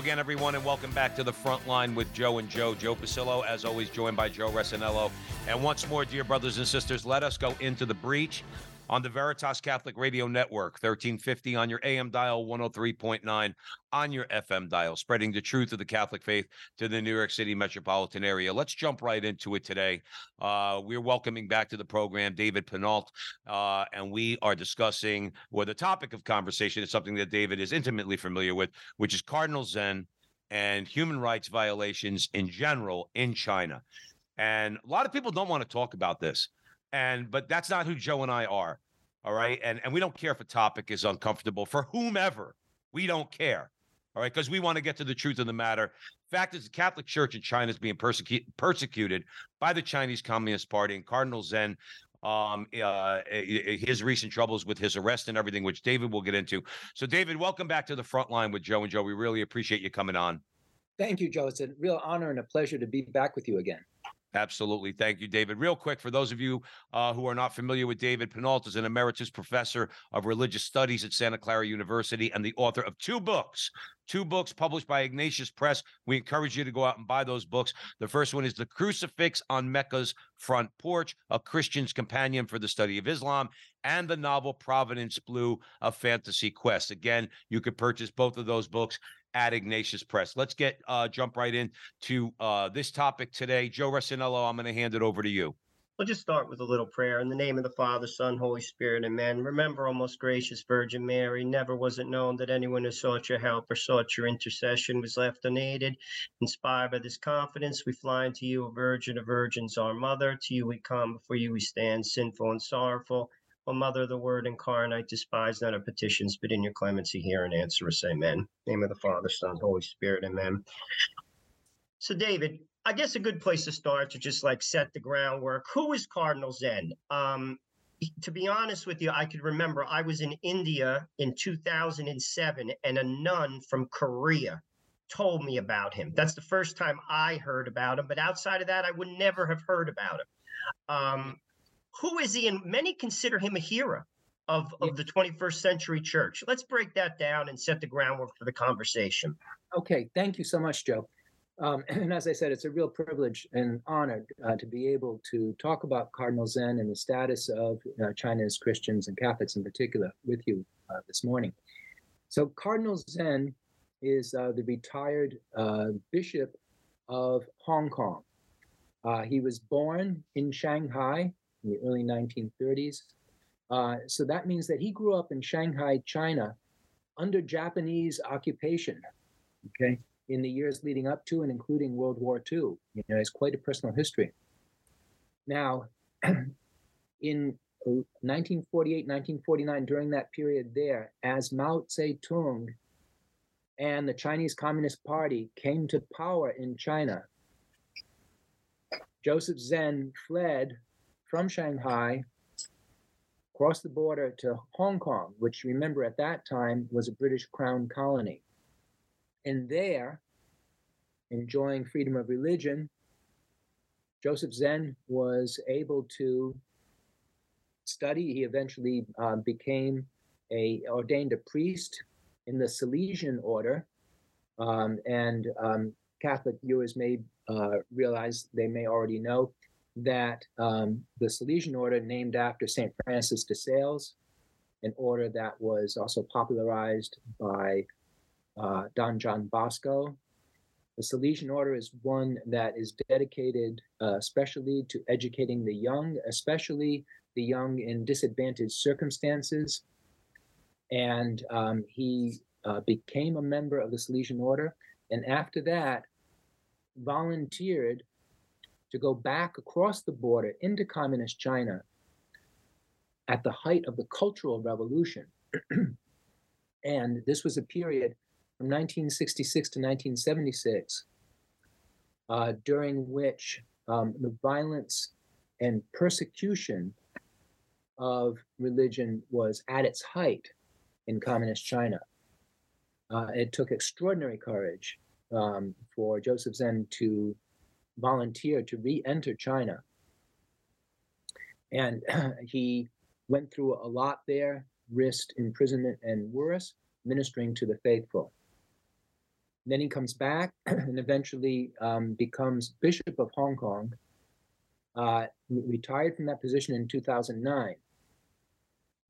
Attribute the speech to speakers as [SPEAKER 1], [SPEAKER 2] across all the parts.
[SPEAKER 1] Again, everyone, and welcome back to the front line with Joe and Joe. Joe Pasillo, as always, joined by Joe Resinello. And once more, dear brothers and sisters, let us go into the breach on the Veritas Catholic Radio Network, 1350 on your AM dial, 103.9 on your FM dial, spreading the truth of the Catholic faith to the New York City metropolitan area. Let's jump right into it today. Uh, we're welcoming back to the program David Pinault, uh, and we are discussing, well, the topic of conversation is something that David is intimately familiar with, which is Cardinal Zen and human rights violations in general in China. And a lot of people don't want to talk about this and but that's not who Joe and I are. All right. And and we don't care if a topic is uncomfortable for whomever. We don't care. All right, because we want to get to the truth of the matter. Fact is, the Catholic Church in China is being persecuted persecuted by the Chinese Communist Party and Cardinal Zen. Um, uh, his recent troubles with his arrest and everything, which David will get into. So, David, welcome back to the front line with Joe and Joe. We really appreciate you coming on.
[SPEAKER 2] Thank you, Joe. It's a real honor and a pleasure to be back with you again.
[SPEAKER 1] Absolutely. Thank you, David. Real quick, for those of you uh, who are not familiar with David Pinault, is an emeritus professor of religious studies at Santa Clara University and the author of two books, two books published by Ignatius Press. We encourage you to go out and buy those books. The first one is The Crucifix on Mecca's Front Porch, a Christian's companion for the study of Islam, and the novel Providence Blue, a fantasy quest. Again, you could purchase both of those books at Ignatius Press. Let's get uh, jump right in to uh, this topic today. Joe Resinello, I'm going to hand it over to you.
[SPEAKER 3] We'll just start with a little prayer. In the name of the Father, Son, Holy Spirit, Amen. Remember, O most gracious Virgin Mary, never was it known that anyone who sought your help or sought your intercession was left unaided. Inspired by this confidence, we fly unto you, a Virgin of Virgins, our Mother. To you we come, before you we stand, sinful and sorrowful. O Mother of the Word incarnate, despise not our petitions, but in your clemency hear and answer us. Amen. Name of the Father, Son, Holy Spirit. Amen. So, David, I guess a good place to start to just like set the groundwork. Who is Cardinal Zen? Um, to be honest with you, I could remember I was in India in 2007 and a nun from Korea told me about him. That's the first time I heard about him. But outside of that, I would never have heard about him. Um, who is he? And many consider him a hero of, of the 21st century church. Let's break that down and set the groundwork for the conversation.
[SPEAKER 2] Okay, thank you so much, Joe. Um, and as I said, it's a real privilege and honor uh, to be able to talk about Cardinal Zen and the status of uh, China's Christians and Catholics in particular with you uh, this morning. So, Cardinal Zen is uh, the retired uh, bishop of Hong Kong. Uh, he was born in Shanghai in the early 1930s. Uh, so that means that he grew up in Shanghai, China, under Japanese occupation. Okay, in the years leading up to and including World War II. You know, it's quite a personal history. Now, in 1948, 1949, during that period there, as Mao Zedong and the Chinese Communist Party came to power in China, Joseph Zen fled from Shanghai, crossed the border to Hong Kong, which remember at that time was a British crown colony. And there, enjoying freedom of religion, Joseph Zen was able to study. He eventually uh, became a ordained a priest in the Salesian order, um, and um, Catholic viewers may uh, realize they may already know that um, the Salesian order, named after St. Francis de Sales, an order that was also popularized by uh, Don John Bosco. The Salesian order is one that is dedicated uh, especially to educating the young, especially the young in disadvantaged circumstances. And um, he uh, became a member of the Salesian order. And after that, volunteered to go back across the border into communist China at the height of the Cultural Revolution. and this was a period from 1966 to 1976, uh, during which um, the violence and persecution of religion was at its height in communist China. Uh, it took extraordinary courage um, for Joseph Zen to volunteer to re enter China. And he went through a lot there, risked imprisonment and worse, ministering to the faithful. Then he comes back and eventually um, becomes Bishop of Hong Kong, uh, retired from that position in 2009.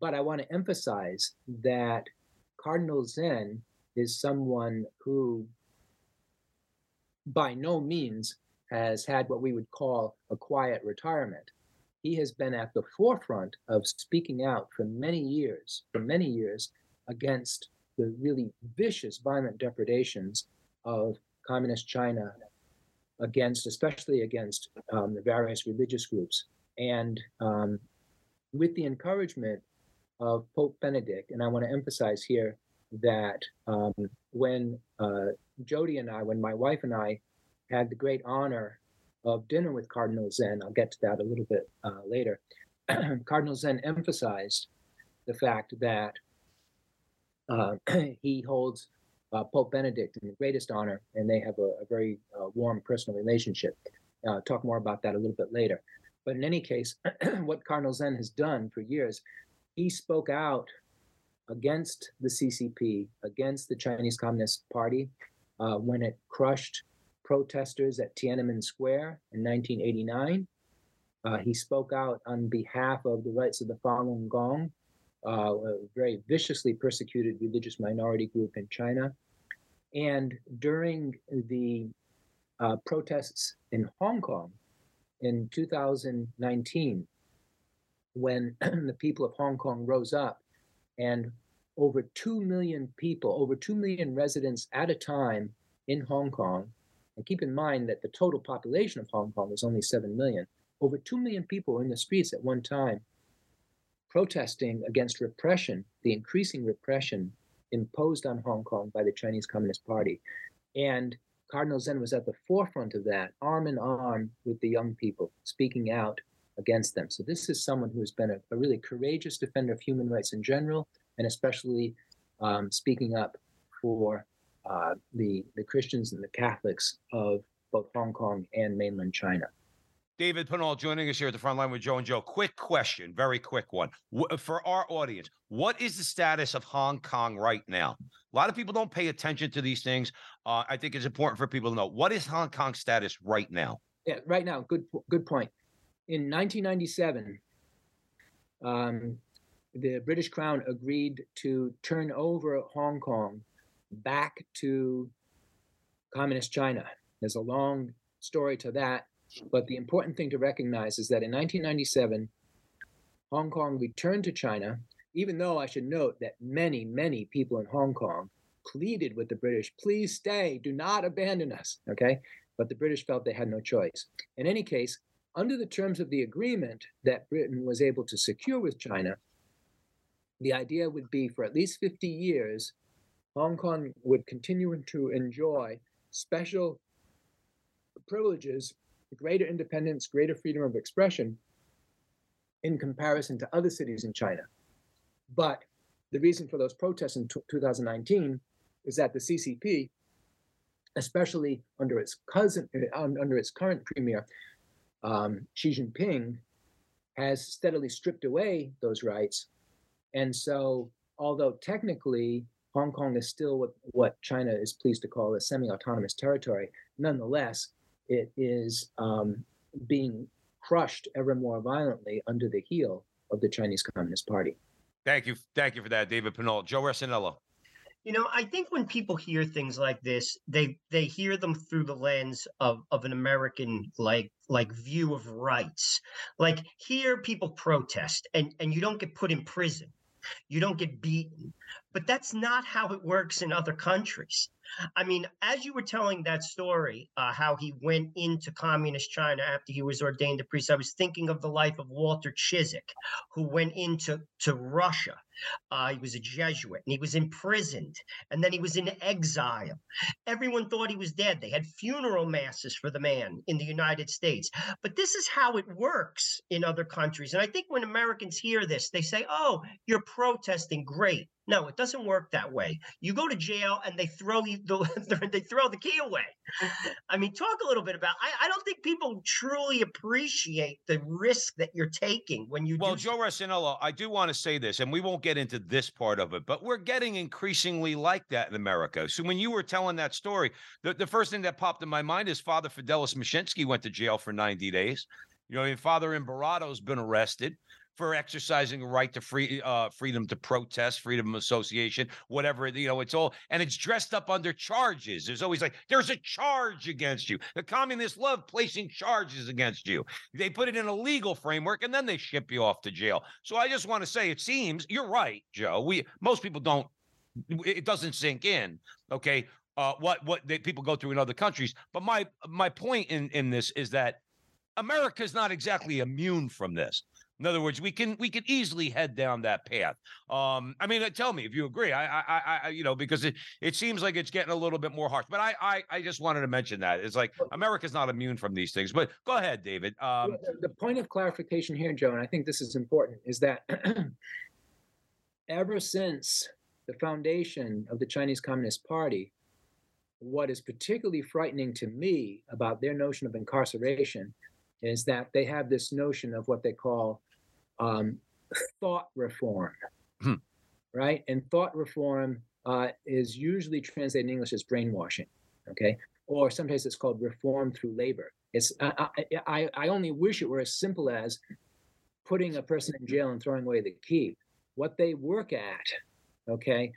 [SPEAKER 2] But I want to emphasize that Cardinal Zen is someone who, by no means, has had what we would call a quiet retirement. He has been at the forefront of speaking out for many years, for many years, against the really vicious, violent depredations of communist China against, especially against um, the various religious groups. And um, with the encouragement of Pope Benedict, and I want to emphasize here that um, when uh, Jody and I, when my wife and I had the great honor of dinner with Cardinal Zen, I'll get to that a little bit uh, later, Cardinal Zen emphasized the fact that uh, he holds uh, Pope Benedict in the greatest honor, and they have a, a very uh, warm personal relationship. Uh, talk more about that a little bit later. But in any case, what Cardinal Zen has done for years, he spoke out against the CCP, against the Chinese Communist Party, uh, when it crushed protesters at Tiananmen Square in 1989. Uh, he spoke out on behalf of the rights of the Falun Gong, uh, a very viciously persecuted religious minority group in China. And during the uh, protests in Hong Kong in 2019, when the people of Hong Kong rose up and over 2 million people, over 2 million residents at a time in Hong Kong, and keep in mind that the total population of Hong Kong is only 7 million, over 2 million people were in the streets at one time protesting against repression, the increasing repression imposed on Hong Kong by the Chinese Communist Party. And Cardinal Zen was at the forefront of that, arm in arm with the young people, speaking out against them. So this is someone who has been a, a really courageous defender of human rights in general, and especially um, speaking up for uh, the the Christians and the Catholics of both Hong Kong and mainland China.
[SPEAKER 1] David Pinault joining us here at the front line with Joe and Joe. Quick question, very quick one. For our audience, what is the status of Hong Kong right now? A lot of people don't pay attention to these things. Uh, I think it's important for people to know what is Hong Kong's status right now.
[SPEAKER 2] Yeah, right now. Good, good point. In 1997, um, the British Crown agreed to turn over Hong Kong back to communist China. There's a long story to that but the important thing to recognize is that in 1997, Hong Kong returned to China, even though I should note that many, many people in Hong Kong pleaded with the British, please stay, do not abandon us. Okay. But the British felt they had no choice. In any case, under the terms of the agreement that Britain was able to secure with China, the idea would be for at least 50 years, Hong Kong would continue to enjoy special privileges greater independence, greater freedom of expression in comparison to other cities in China. But the reason for those protests in t- 2019 is that the CCP, especially under its cousin, under its current premier, um, Xi Jinping, has steadily stripped away those rights. And so, although technically Hong Kong is still what, what China is pleased to call a semi autonomous territory, nonetheless, it is um, being crushed ever more violently under the heel of the Chinese Communist Party.
[SPEAKER 1] Thank you. Thank you for that, David Pinault. Joe Resinello.
[SPEAKER 3] You know, I think when people hear things like this, they they hear them through the lens of of an American like like view of rights. Like here people protest and and you don't get put in prison. You don't get beaten. But that's not how it works in other countries. I mean, as you were telling that story, uh, how he went into communist China after he was ordained a priest, I was thinking of the life of Walter Ciszek, who went into to Russia. Uh, he was a Jesuit and he was imprisoned and then he was in exile. Everyone thought he was dead. They had funeral masses for the man in the United States. But this is how it works in other countries. And I think when Americans hear this, they say, oh, you're protesting. Great. No, it doesn't work that way. You go to jail and they throw you the they throw the key away. Mm-hmm. I mean, talk a little bit about. I, I don't think people truly appreciate the risk that you're taking when you.
[SPEAKER 1] Well,
[SPEAKER 3] do
[SPEAKER 1] Joe Rasinello, I do want to say this, and we won't get into this part of it, but we're getting increasingly like that in America. So when you were telling that story, the, the first thing that popped in my mind is Father Fidelis Moscinski went to jail for 90 days. You know, and Father Imbarrato's been arrested for exercising right to free uh, freedom to protest, freedom of association, whatever. You know, it's all and it's dressed up under charges. There's always like there's a charge against you. The communists love placing charges against you. They put it in a legal framework and then they ship you off to jail. So I just want to say, it seems you're right, Joe. We most people don't. It doesn't sink in. Okay. Uh, what what they, people go through in other countries. But my my point in in this is that America is not exactly immune from this. In other words, we can we can easily head down that path. Um, I mean, uh, tell me if you agree. I, I, I, you know, because it, it seems like it's getting a little bit more harsh. But I, I, I just wanted to mention that it's like America's not immune from these things. But go ahead, David. Um,
[SPEAKER 2] the, the point of clarification here, Joe, and I think this is important, is that ever since the foundation of the Chinese Communist Party, what is particularly frightening to me about their notion of incarceration is that they have this notion of what they call um, thought reform,
[SPEAKER 1] Hmm.
[SPEAKER 2] right? And thought reform uh, is usually translated in English as brainwashing, okay? Or sometimes it's called reform through labor. It's I, I, I I only wish it were as simple as putting a person in jail and throwing away the key. What they work at, okay,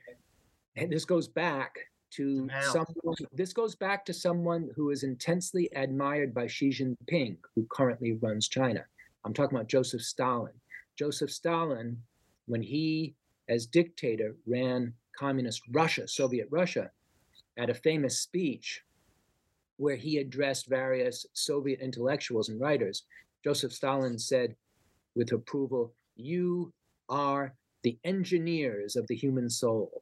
[SPEAKER 2] and this goes back to
[SPEAKER 3] Wow.
[SPEAKER 2] someone. This goes back to someone who is intensely admired by Xi Jinping, who currently runs China. I'm talking about Joseph Stalin. Joseph Stalin, when he, as dictator, ran communist Russia, Soviet Russia, at a famous speech where he addressed various Soviet intellectuals and writers, Joseph Stalin said with approval, You are the engineers of the human soul.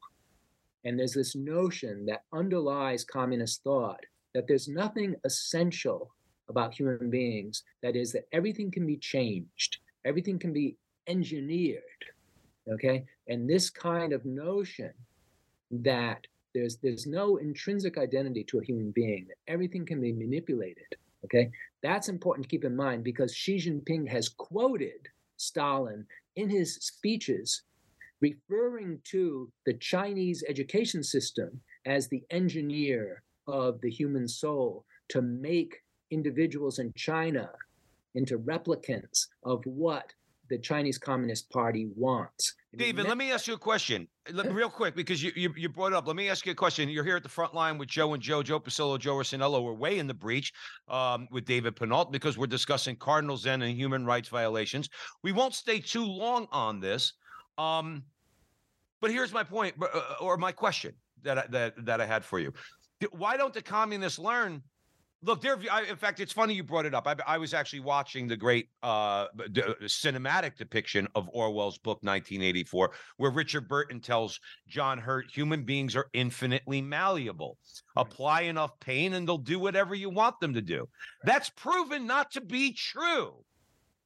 [SPEAKER 2] And there's this notion that underlies communist thought that there's nothing essential about human beings. That is, that everything can be changed, everything can be engineered. Okay. And this kind of notion that there's there's no intrinsic identity to a human being, that everything can be manipulated. Okay. That's important to keep in mind because Xi Jinping has quoted Stalin in his speeches referring to the Chinese education system as the engineer of the human soul to make individuals in China into replicants of what the Chinese Communist Party wants.
[SPEAKER 1] David, let me ask you a question, Let- real quick, because you, you you brought it up. Let me ask you a question. You're here at the front line with Joe and Joe, Joe Pasillo, Joe Rossinello. We're way in the breach um, with David Pinault because we're discussing Cardinal Zen and human rights violations. We won't stay too long on this, um, but here's my point, uh, or my question that I, that that I had for you. Why don't the communists learn? Look, there. I, in fact, it's funny you brought it up. I, I was actually watching the great uh, d- uh, cinematic depiction of Orwell's book 1984, where Richard Burton tells John Hurt human beings are infinitely malleable. Apply enough pain, and they'll do whatever you want them to do. That's proven not to be true.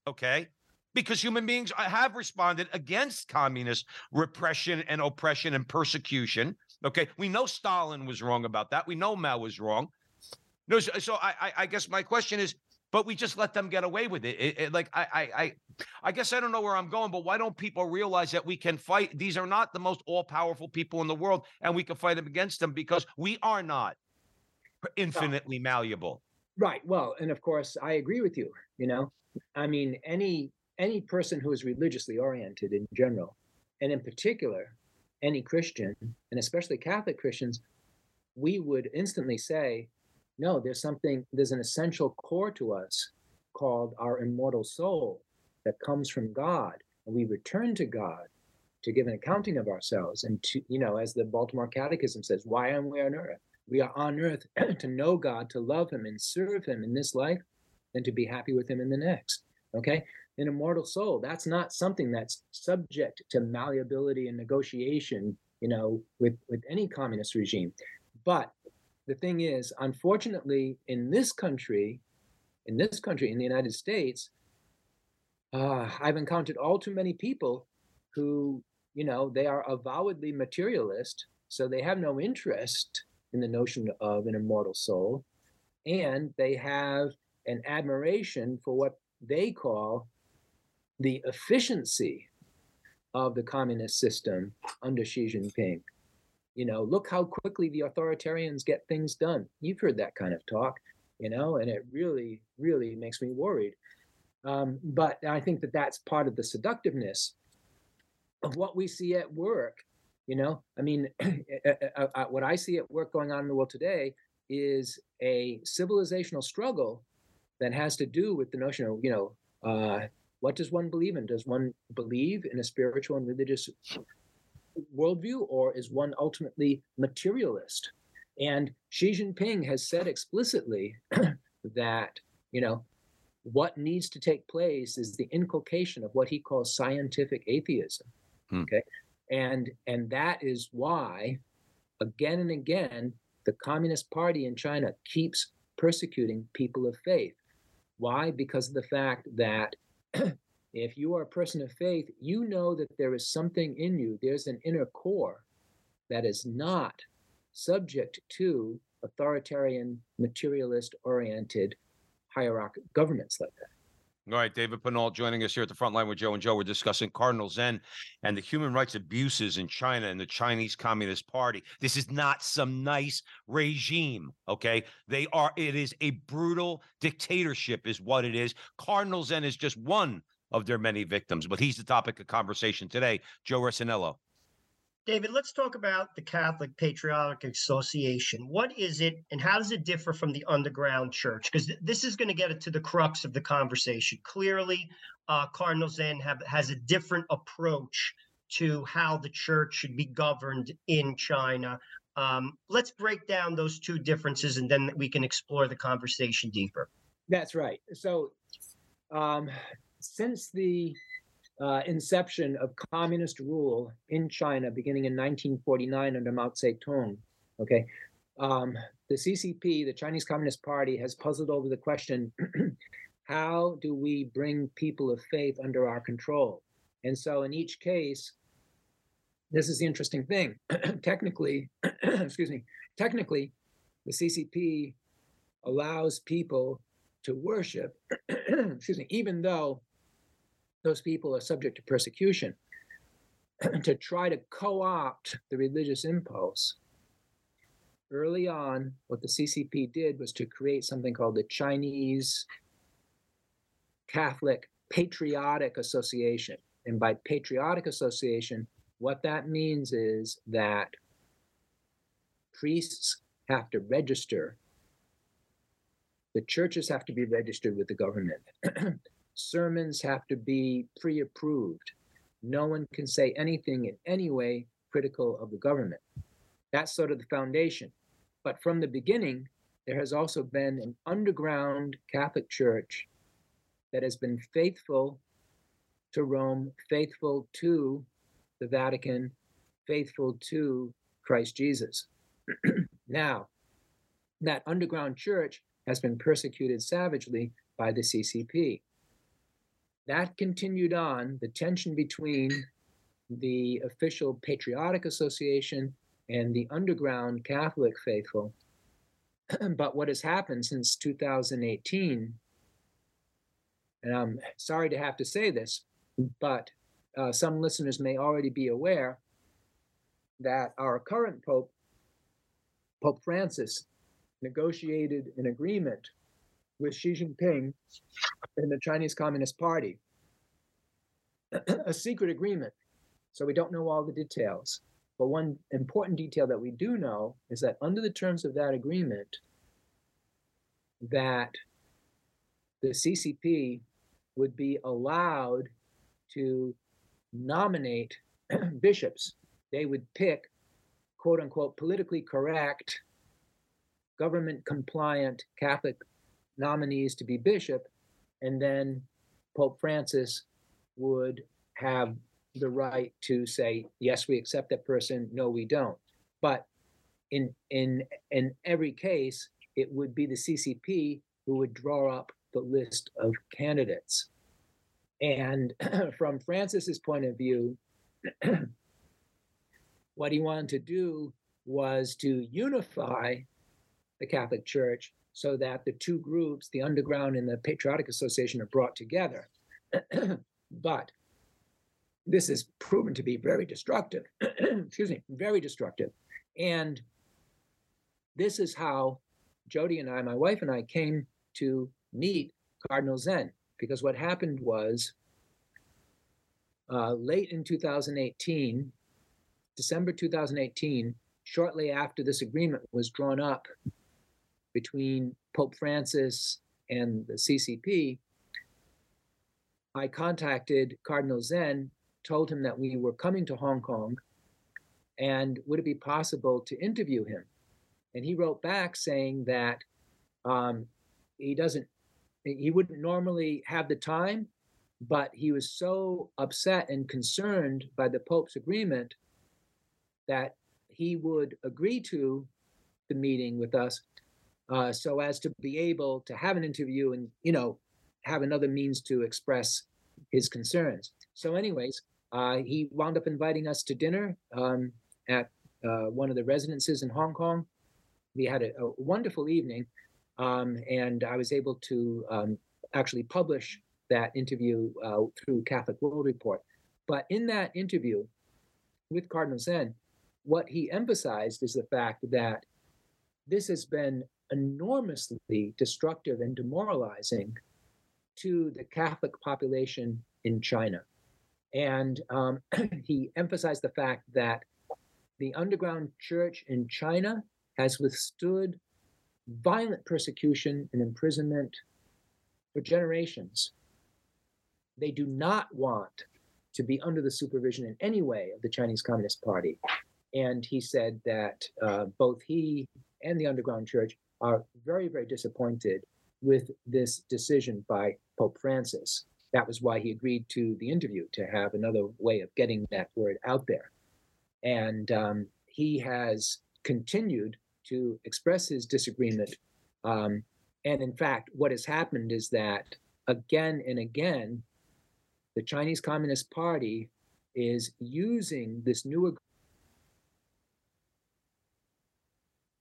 [SPEAKER 1] Okay. Because human beings uh, have responded against communist repression and oppression and persecution. Okay. We know Stalin was wrong about that. We know Mao was wrong. No, so, so I, I, guess my question is, but we just let them get away with it. It- it- like I, I, I, I guess I don't know where I'm going, but why don't people realize that we can fight? These are not the most all-powerful people in the world, and we can fight them against them because we are not infinitely malleable.
[SPEAKER 2] Right. Well, and of course, I agree with you. You know, I mean, any any person who is religiously oriented in general, and in particular, any Christian, and especially Catholic Christians, we would instantly say, no, there's something, there's an essential core to us called our immortal soul that comes from God, and we return to God to give an accounting of ourselves, and to, you know, as the Baltimore Catechism says, why am we on earth? we are on earth to know God, to love Him, and serve Him in this life, and to be happy with Him in the next. Okay? An immortal soul, that's not something that's subject to malleability and negotiation, you know, with, with any communist regime. But the thing is, unfortunately, in this country, in this country, in the United States, uh, I've encountered all too many people who, you know, they are avowedly materialist, so they have no interest in the notion of an immortal soul, and they have an admiration for what they call the efficiency of the communist system under Xi Jinping. You know, look how quickly the authoritarians get things done. You've heard that kind of talk, you know, and it really, really makes me worried. Um, but I think that that's part of the seductiveness of what we see at work. You know, I mean, eh, eh, eh, uh, uh, what I see at work going on in the world today is a civilizational struggle that has to do with the notion of, you know, uh, what does one believe in? Does one believe in a spiritual and religious worldview, or is one ultimately materialist? And Xi Jinping has said explicitly that, you know, what needs to take place is the inculcation of what he calls scientific atheism. Hmm. Okay. And and that is why again and again the Communist Party in China keeps persecuting people of faith. Why? Because of the fact that if you are a person of faith, you know that there is something in you, there's an inner core that is not subject to authoritarian, materialist oriented hierarchical governments like that.
[SPEAKER 1] All right, David Pinault joining us here at the front line with Joe and Joe. We're discussing Cardinal Zen and the human rights abuses in China and the Chinese Communist Party. This is not some nice regime, okay? They are, it is a brutal dictatorship, is what it is. Cardinal Zen is just one of their many victims, but he's the topic of conversation today. Joe Resinello.
[SPEAKER 3] David, let's talk about the Catholic Patriotic Association. What is it and how does it differ from the underground church? Because th- this is going to get it to the crux of the conversation. Clearly, uh, Cardinal Zen have, has a different approach to how the church should be governed in China. Um, let's break down those two differences and then we can explore the conversation deeper.
[SPEAKER 2] That's right. So, um, since the uh, inception of communist rule in China beginning in 1949 under Mao Zedong. Okay, um, the CCP, the Chinese Communist Party, has puzzled over the question: How do we bring people of faith under our control? And so, in each case, this is the interesting thing. technically, excuse me, technically, the CCP allows people to worship, excuse me, even though those people are subject to persecution, to try to co opt the religious impulse. Early on, what the CCP did was to create something called the Chinese Catholic Patriotic Association. And by patriotic association, what that means is that priests have to register, the churches have to be registered with the government. sermons have to be pre approved. No one can say anything in any way critical of the government. That's sort of the foundation. But from the beginning, there has also been an underground Catholic Church that has been faithful to Rome, faithful to the Vatican, faithful to Christ Jesus. now, that underground church has been persecuted savagely by the CCP that continued on the tension between the official patriotic association and the underground Catholic faithful. but what has happened since 2018, and I'm sorry to have to say this, but uh, some listeners may already be aware that our current Pope, Pope Francis, negotiated an agreement with Xi Jinping and the Chinese Communist Party. a secret agreement. So we don't know all the details. But one important detail that we do know is that under the terms of that agreement, that the CCP would be allowed to nominate bishops. They would pick, quote unquote, politically correct government compliant Catholic nominees to be bishop, and then Pope Francis would have the right to say, yes, we accept that person, no, we don't. But in in in every case, it would be the CCP who would draw up the list of candidates. And from Francis's point of view, what he wanted to do was to unify the Catholic Church so that the two groups, the underground and the Patriotic Association, are brought together. but this is proven to be very destructive. Excuse me, very destructive. And this is how Jody and I, my wife and I, came to meet Cardinal Zen. Because what happened was uh, late in 2018, December 2018, shortly after this agreement was drawn up between Pope Francis and the CCP, I contacted Cardinal Zen, told him that we were coming to Hong Kong, and would it be possible to interview him? And he wrote back saying that um, he doesn't, he wouldn't normally have the time, but he was so upset and concerned by the Pope's agreement that he would agree to the meeting with us uh, so as to be able to have an interview and, you know, have another means to express his concerns. So, anyways, uh, he wound up inviting us to dinner um, at uh, one of the residences in Hong Kong. We had a, a wonderful evening, um, and I was able to um, actually publish that interview uh, through Catholic World Report. But in that interview with Cardinal Zen, what he emphasized is the fact that this has been enormously destructive and demoralizing to the Catholic population in China. And um, he emphasized the fact that the underground church in China has withstood violent persecution and imprisonment for generations. They do not want to be under the supervision in any way of the Chinese Communist Party. And he said that uh, both he and the underground church are very, very disappointed with this decision by Pope Francis. That was why he agreed to the interview to have another way of getting that word out there. And um, he has continued to express his disagreement. Um, and in fact, what has happened is that again and again, the Chinese Communist Party is using this new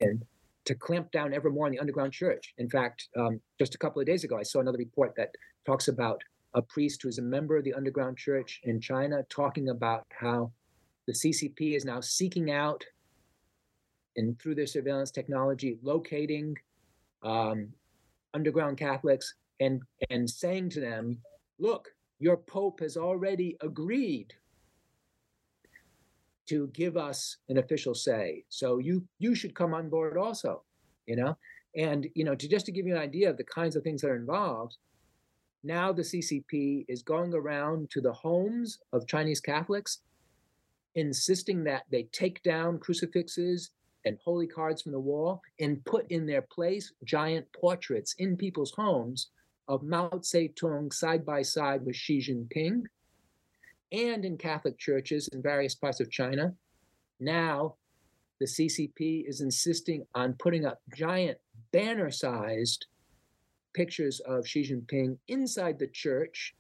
[SPEAKER 2] agreement to clamp down ever more on the underground church. In fact, um, just a couple of days ago, I saw another report that talks about a priest who is a member of the underground church in China talking about how the CCP is now seeking out and through their surveillance technology, locating um, underground Catholics and and saying to them, "Look, your Pope has already agreed to give us an official say. So you you should come on board also, you know. And you know, to just to give you an idea of the kinds of things that are involved, now the CCP is going around to the homes of Chinese Catholics, insisting that they take down crucifixes and holy cards from the wall and put in their place giant portraits in people's homes of Mao Zedong side by side with Xi Jinping and in Catholic churches in various parts of China. Now, the CCP is insisting on putting up giant banner sized pictures of Xi Jinping inside the church,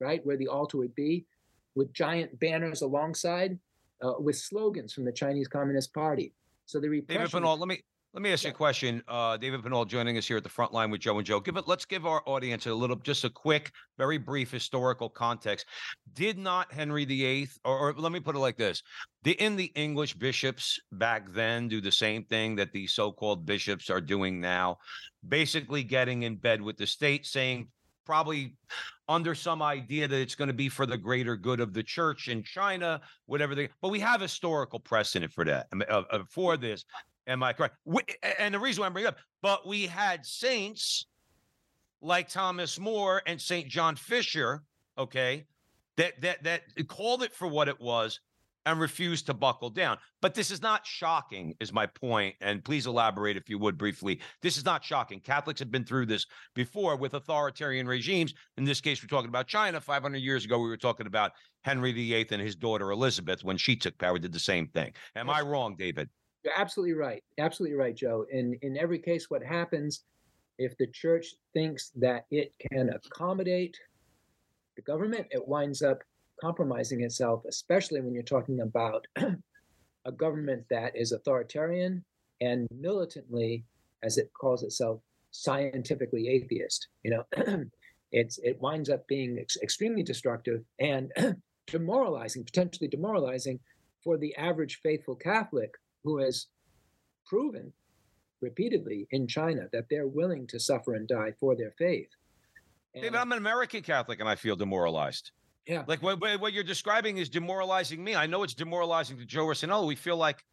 [SPEAKER 2] right, where the altar would be, with giant banners alongside uh, with slogans from the Chinese Communist Party. So the repression.
[SPEAKER 1] David Pinault, let me let me ask you a question. Uh, David Pinault joining us here at the front line with Joe and Joe. Give it. Let's give our audience a little, just a quick, very brief historical context. Did not Henry VIII, or, or let me put it like this: Didn't the English bishops back then do the same thing that the so-called bishops are doing now? Basically, getting in bed with the state, saying probably under some idea that it's going to be for the greater good of the church in China, whatever they. But we have historical precedent for that. Uh, for this. Am I correct? We, and the reason why I'm bringing it up, but we had saints like Thomas More and Saint John Fisher, okay, that that that called it for what it was, and refused to buckle down. But this is not shocking, is my point. And please elaborate if you would briefly. This is not shocking. Catholics have been through this before with authoritarian regimes. In this case, we're talking about China. 500 years ago, we were talking about Henry VIII and his daughter Elizabeth when she took power, did the same thing. Am I wrong, David?
[SPEAKER 2] You're absolutely right. Absolutely right, Joe. In in every case, what happens if the church thinks that it can accommodate the government, it winds up compromising itself, especially when you're talking about a government that is authoritarian and militantly, as it calls itself, scientifically atheist. You know, it's it winds up being ex- extremely destructive and demoralizing, potentially demoralizing for the average faithful Catholic who has proven repeatedly in China that they're willing to suffer and die for their faith.
[SPEAKER 1] David, I'm an American Catholic and I feel demoralized.
[SPEAKER 2] Yeah.
[SPEAKER 1] Like what, what you're describing is demoralizing me. I know it's demoralizing to Joe Rossinello. We feel like,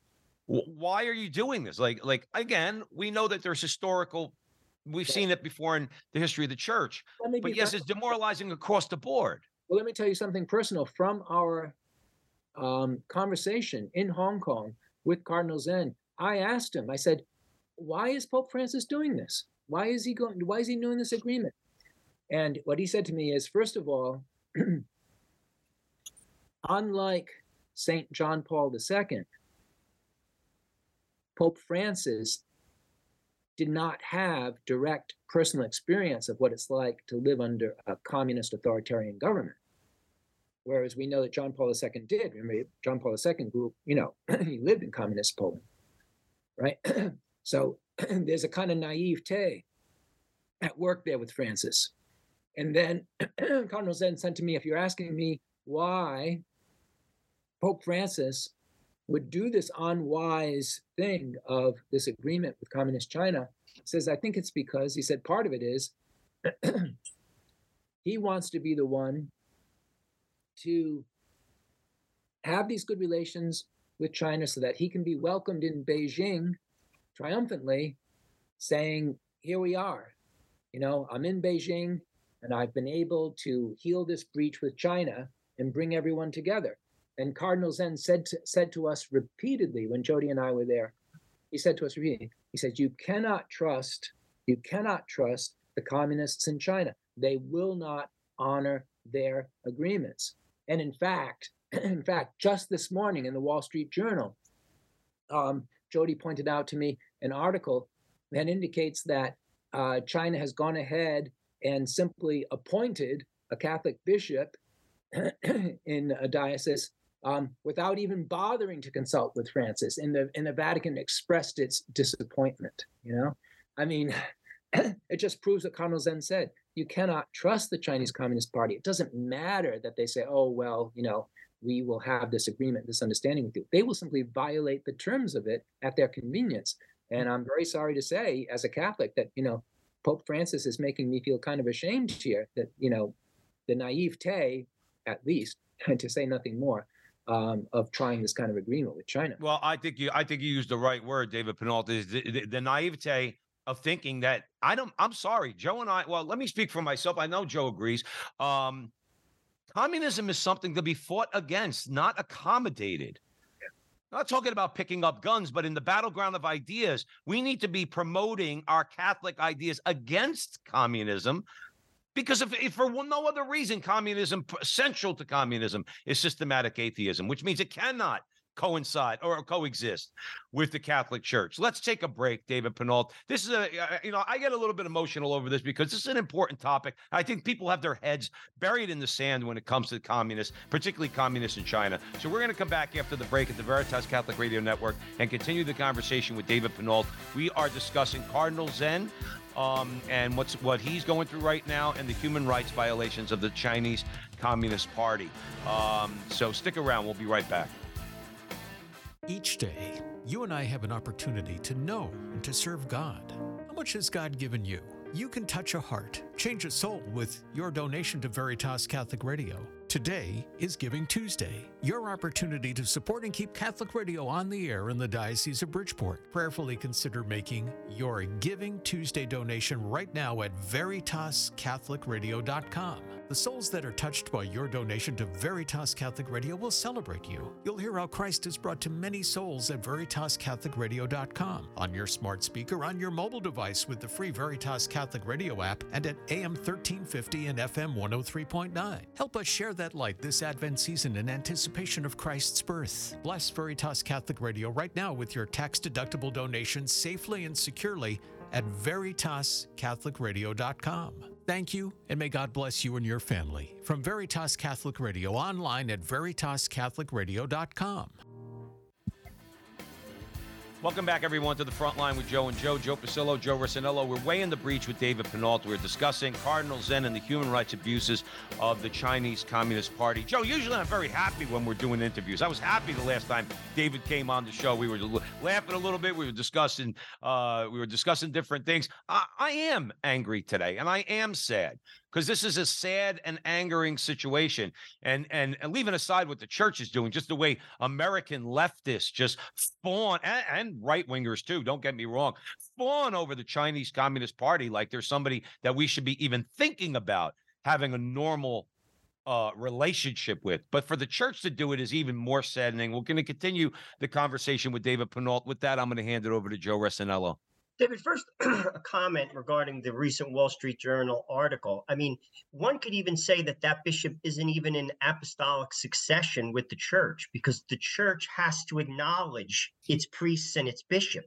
[SPEAKER 1] why are you doing this? Like, like again, we know that there's historical, we've seen it before in the history of the church. But yes, it's demoralizing across the board.
[SPEAKER 2] Well, let me tell you something personal from our um, conversation in Hong Kong with Cardinal Zen. I asked him, I said, why is Pope Francis doing this? Why is he going? Why is he doing this agreement? And what he said to me is, first of all, unlike St. John Paul II, Pope Francis did not have direct personal experience of what it's like to live under a communist authoritarian government. Whereas we know that John Paul II did. Remember, John Paul II grew, you know, he lived in communist Poland, right? so there's a kind of naivete at work there with Francis. And then Cardinal Zen said to me, if you're asking me why Pope Francis would do this unwise thing of this agreement with communist China, says, I think it's because he said part of it is he wants to be the one to have these good relations with China so that he can be welcomed in Beijing triumphantly, saying, Here we are. You know, I'm in Beijing and I've been able to heal this breach with China and bring everyone together. And Cardinal Zen said to, said to us repeatedly when Jody and I were there, he said to us repeatedly, he says, You cannot trust, you cannot trust the communists in China. They will not honor their agreements. And in fact, in fact, just this morning in the Wall Street Journal, um, Jody pointed out to me an article that indicates that uh, China has gone ahead and simply appointed a Catholic bishop in a diocese um, without even bothering to consult with Francis. And the and the Vatican expressed its disappointment. You know, I mean, it just proves what Cardinal Zen said. You cannot trust the Chinese Communist Party. It doesn't matter that they say, "Oh well, you know." We will have this agreement, this understanding with you. They will simply violate the terms of it at their convenience. And I'm very sorry to say, as a Catholic, that you know Pope Francis is making me feel kind of ashamed here that, you know, the naivete, at least, and to say nothing more, um, of trying this kind of agreement with China.
[SPEAKER 1] Well, I think you I think you used the right word, David Penalty, is the, the, the naivete of thinking that I don't I'm sorry, Joe and I, well, let me speak for myself. I know Joe agrees. Um, communism is something to be fought against, not accommodated. I'm not talking about picking up guns, but in the battleground of ideas, we need to be promoting our Catholic ideas against communism. Because if, if for no other reason, communism, essential to communism, is systematic atheism, which means it cannot coincide or coexist with the Catholic Church. Let's take a break, David Pinault. This is a, you know, I get a little bit emotional over this because this is an important topic. I think people have their heads buried in the sand when it comes to communists, particularly communists in China. So we're going to come back after the break at the Veritas Catholic Radio Network and continue the conversation with David Pinault. We are discussing Cardinal Zen. Um, and what's what he's going through right now, and the human rights violations of the Chinese Communist Party. Um, so stick around; we'll be right back.
[SPEAKER 4] Each day, you and I have an opportunity to know and to serve God. How much has God given you? You can touch a heart, change a soul with your donation to Veritas Catholic Radio. Today is Giving Tuesday, your opportunity to support and keep Catholic Radio on the air in the Diocese of Bridgeport. Prayerfully consider making your Giving Tuesday donation right now at veritascatholicradio.com. The souls that are touched by your donation to Veritas Catholic Radio will celebrate you. You'll hear how Christ has brought to many souls at VeritasCatholicRadio.com, on your smart speaker, on your mobile device with the free Veritas Catholic Radio app, and at AM 1350 and FM 103.9. Help us share that light this Advent season in anticipation of Christ's birth. Bless Veritas Catholic Radio right now with your tax deductible donation safely and securely at VeritasCatholicRadio.com. Thank you, and may God bless you and your family. From Veritas Catholic Radio, online at VeritasCatholicRadio.com.
[SPEAKER 1] Welcome back, everyone, to the front line with Joe and Joe, Joe Pasillo, Joe Rossinello. We're way in the breach with David Pinault. We're discussing Cardinal Zen and the human rights abuses of the Chinese Communist Party. Joe, usually I'm very happy when we're doing interviews. I was happy the last time David came on the show. We were laughing a little bit. We were discussing, uh, we were discussing different things. I, I am angry today, and I am sad because this is a sad and angering situation. And, and and leaving aside what the church is doing, just the way American leftists just fawn and, and right wingers too. Don't get me wrong, fawn over the Chinese Communist Party like there's somebody that we should be even thinking about having a normal uh, relationship with. But for the church to do it is even more saddening. We're going to continue the conversation with David Pinault. With that, I'm going to hand it over to Joe Resinello.
[SPEAKER 3] David, first, a comment regarding the recent Wall Street Journal article. I mean, one could even say that that bishop isn't even in apostolic succession with the church because the church has to acknowledge its priests and its bishop.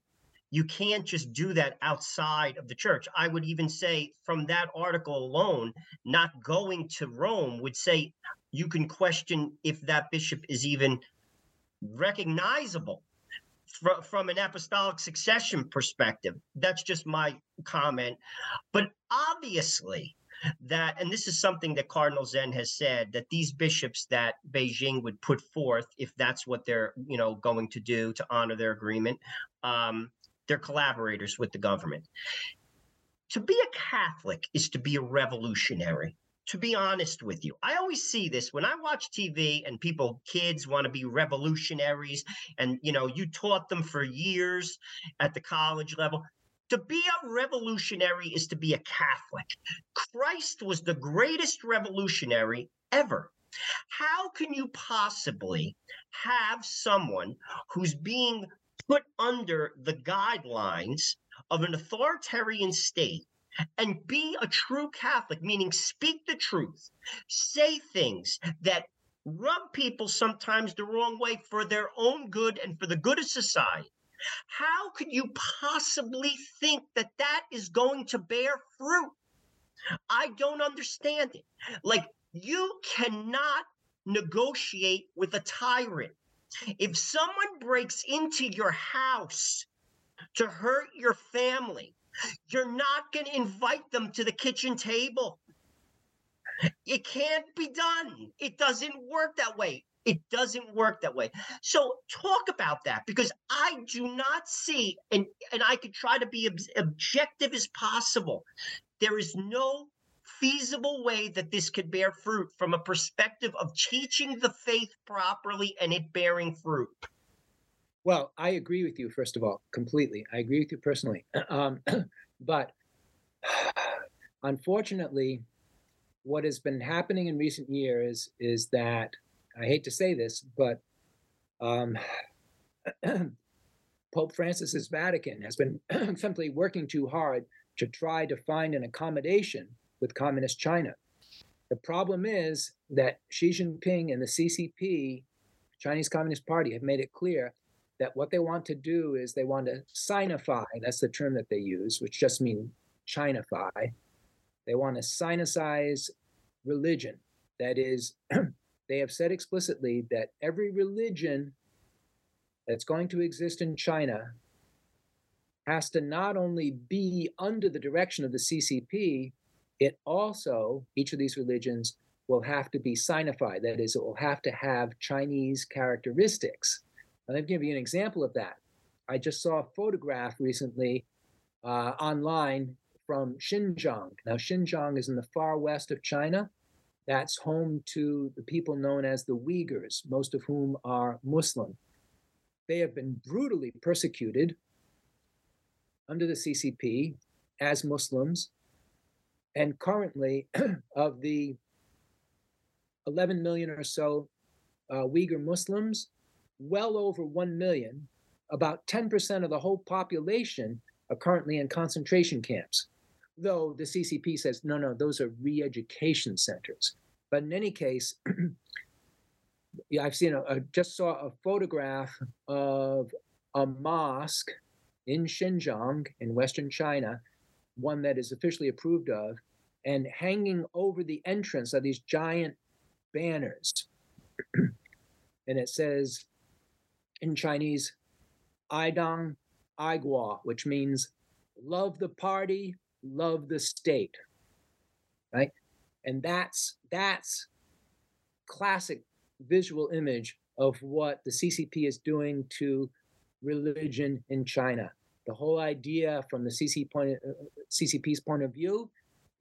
[SPEAKER 3] You can't just do that outside of the church. I would even say, from that article alone, not going to Rome would say you can question if that bishop is even recognizable from, from an apostolic succession perspective. That's just my comment. But obviously, that, and this is something that Cardinal Zen has said, that these bishops that Beijing would put forth, if that's what they're, you know, going to do to honor their agreement, um, they're collaborators with the government. To be a Catholic is to be a revolutionary to be honest with you. I always see this when I watch TV and people, kids want to be revolutionaries, and you know, you taught them for years at the college level. To be a revolutionary is to be a Catholic. Christ was the greatest revolutionary ever. How can you possibly have someone who's being put under the guidelines of an authoritarian state and be a true Catholic, meaning speak the truth, say things that rub people sometimes the wrong way for their own good and for the good of society. How could you possibly think that that is going to bear fruit? I don't understand it. Like, you cannot negotiate with a tyrant. If someone breaks into your house to hurt your family, you're not going to invite them to the kitchen table. It can't be done. It doesn't work that way. It doesn't work that way. So talk about that because I do not see, and and I could try to be ob- objective as possible. There is no feasible way that this could bear fruit from a perspective of teaching the faith properly and it bearing fruit.
[SPEAKER 2] Well, I agree with you, first of all, completely. I agree with you personally. Um, but unfortunately, what has been happening in recent years is that I hate to say this, but um, Pope Francis's Vatican has been simply working too hard to try to find an accommodation with Communist China. The problem is that Xi Jinping and the CCP, Chinese Communist Party, have made it clear that what they want to do is they want to sinify, that's the term that they use, which just means Chinify. They want to sinicize religion. That is, they have said explicitly that every religion that's going to exist in China has to not only be under the direction of the CCP, it also, each of these religions will have to be sinified. That is, it will have to have Chinese characteristics. I'll give you an example of that. I just saw a photograph recently uh, online from Xinjiang. Now, Xinjiang is in the far west of China. That's home to the people known as the Uyghurs, most of whom are Muslim. They have been brutally persecuted under the CCP as Muslims. And currently, of the 11 million or so uh, Uyghur Muslims, well over 1 million, about 10% of the whole population are currently in concentration camps. Though the CCP says, no, no, those are re education centers. But in any case, yeah, I've seen, I just saw a photograph of a mosque in Xinjiang in Western China, one that is officially approved of, and hanging over the entrance are these giant banners. and it says in Chinese, Aidang Aiguo, which means love the party, love the state. Right? And that's that's classic visual image of what the CCP is doing to religion in China. The whole idea from the point, uh, CCP's point of view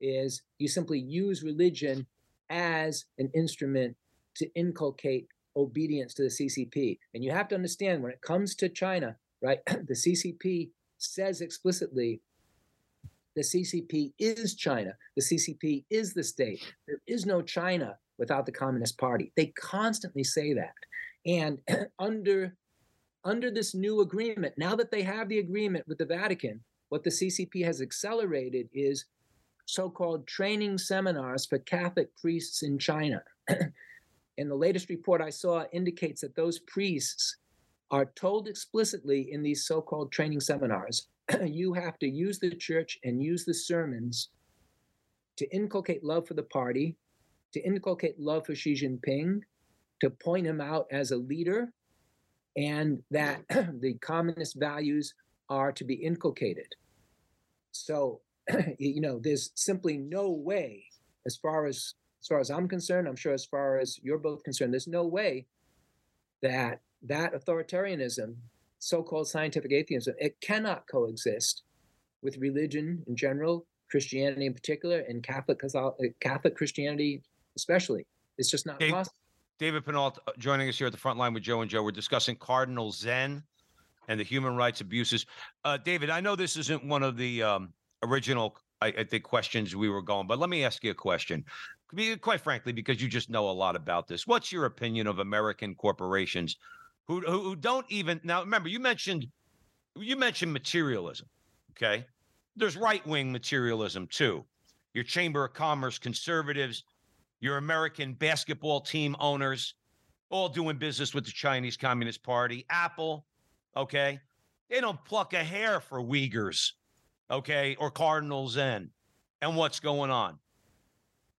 [SPEAKER 2] is you simply use religion as an instrument to inculcate obedience to the CCP. And you have to understand when it comes to China, right, the CCP says explicitly the CCP is China. The CCP is the state. There is no China without the Communist Party. They constantly say that. And under under this new agreement, now that they have the agreement with the Vatican, what the CCP has accelerated is so called training seminars for Catholic priests in China. and the latest report I saw indicates that those priests are told explicitly in these so called training seminars you have to use the church and use the sermons to inculcate love for the party, to inculcate love for Xi Jinping, to point him out as a leader, and that the communist values are to be inculcated. So, you know, there's simply no way, as far as as far as I'm concerned, I'm sure as far as you're both concerned, there's no way that that authoritarianism, so-called scientific atheism, it cannot coexist with religion in general, Christianity in particular, and Catholic Catholic Christianity especially. It's just not
[SPEAKER 1] Dave,
[SPEAKER 2] possible.
[SPEAKER 1] David Pinault uh, joining us here at the front line with Joe and Joe. We're discussing Cardinal Zen and the human rights abuses. Uh, David, I know this isn't one of the um, original, I, I, think, questions we were going, but let me ask you a question. Quite frankly, because you just know a lot about this. What's your opinion of American corporations who, who, don't even now? Remember, you mentioned you mentioned materialism. Okay, there's right wing materialism too. Your Chamber of Commerce conservatives your American basketball team owners, all doing business with the Chinese Communist Party, Apple, okay? They don't pluck a hair for Uyghurs, okay, or Cardinals Zen and what's going on.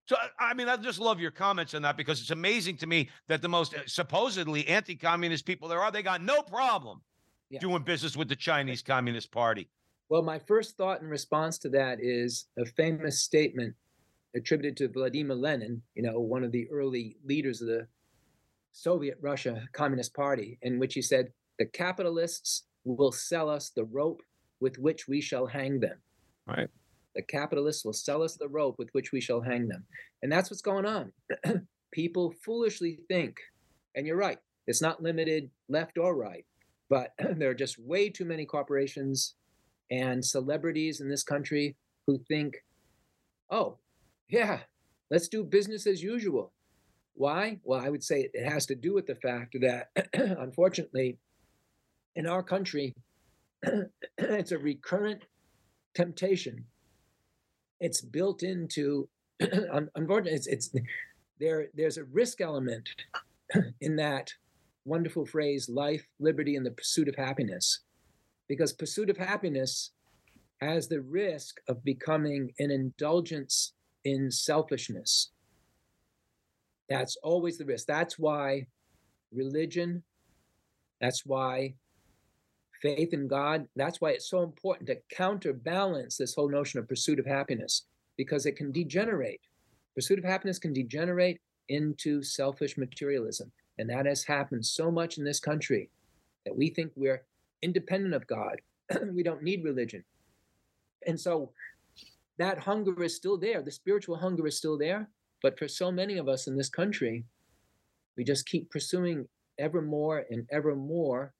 [SPEAKER 1] So, I mean, I just love your comments on that because it's amazing to me that the most uh, supposedly anti communist people there are, they got no problem yeah. doing business with the Chinese Communist Party.
[SPEAKER 2] Well, my first thought in response to that is a famous statement attributed to Vladimir Lenin, you know, one of the early leaders of the Soviet Russia Communist Party, in which he said, The capitalists will sell us the rope with which we shall hang them.
[SPEAKER 1] Right.
[SPEAKER 2] The capitalists will sell us the rope with which we shall hang them. And that's what's going on. People foolishly think, and you're right, it's not limited left or right, but there are just way too many corporations and celebrities in this country who think, oh, yeah, let's do business as usual. Why? Well, I would say it has to do with the fact that, unfortunately, in our country, it's a recurrent temptation. It's built into, unfortunately, it's, it's there. There's a risk element in that wonderful phrase, life, liberty, and the pursuit of happiness, because pursuit of happiness has the risk of becoming an indulgence in selfishness. That's always the risk. That's why religion, that's why faith in God, that's why it's so important to counterbalance this whole notion of pursuit of happiness because it can degenerate. Pursuit of happiness can degenerate into selfish materialism. And that has happened so much in this country that we think we're independent of God. we don't need religion. And so that hunger is still there. The spiritual hunger is still there. But for so many of us in this country, we just keep pursuing ever more and ever more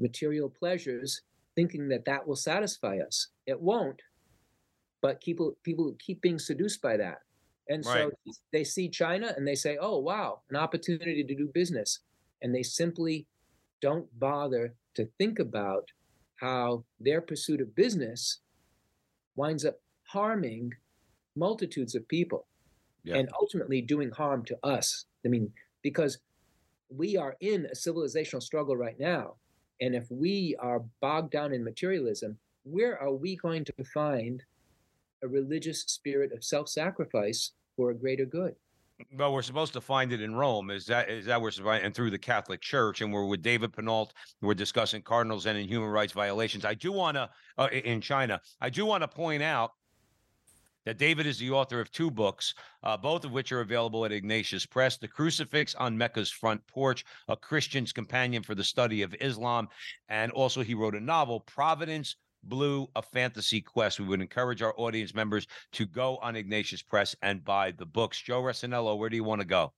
[SPEAKER 2] material pleasures, thinking that that will satisfy us. It won't. But people people keep being seduced by that. And so they see China and they say, oh, wow, an opportunity to do business. And they simply don't bother to think about how their pursuit of business winds up harming multitudes of people
[SPEAKER 1] Yeah.
[SPEAKER 2] and ultimately doing harm to us. I mean, because we are in a civilizational struggle right now. And if we are bogged down in materialism, where are we going to find a religious spirit of self sacrifice for a greater good?
[SPEAKER 1] Well, we're supposed to find it in Rome. Is that is that we're and through the Catholic Church, and we're with David Pinault. We're discussing Cardinal Zen and human rights violations. I do want to uh, in China. I do want to point out that David is the author of two books, uh, both of which are available at Ignatius Press: "The Crucifix on Mecca's Front Porch," a Christian's companion for the study of Islam, and also he wrote a novel, "Providence." Blue, a fantasy quest. We would encourage our audience members to go on Ignatius Press and buy the books. Joe Resinello, where do you want to go?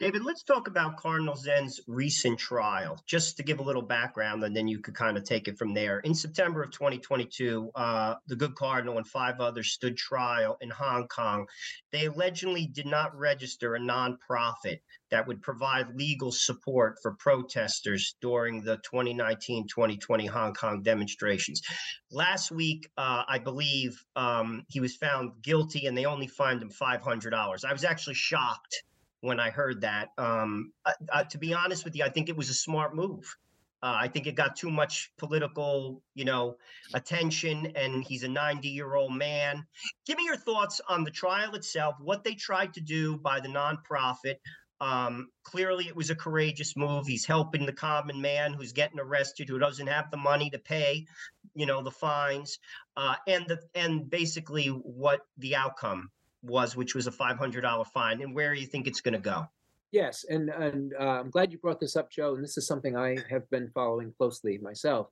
[SPEAKER 3] David, let's talk about Cardinal Zen's recent trial, just to give a little background, and then you could kind of take it from there. In September of 2022, uh, the good Cardinal and five others stood trial in Hong Kong. They allegedly did not register a nonprofit that would provide legal support for protesters during the 2019 2020 Hong Kong demonstrations. Last week, uh, I believe um, he was found guilty and they only fined him $500. I was actually shocked when I heard that. Um, uh, uh, to be honest with you, I think it was a smart move. Uh, I think it got too much political, you know, attention, and he's a 90 year old man. Give me your thoughts on the trial itself, what they tried to do by the nonprofit. Um, clearly, it was a courageous move. He's helping the common man who's getting arrested, who doesn't have the money to pay, you know, the fines, uh, and the and basically what the outcome was, which was a $500 fine, and where you think it's going to go.
[SPEAKER 2] Yes, and and uh, I'm glad you brought this up, Joe. And this is something I have been following closely myself.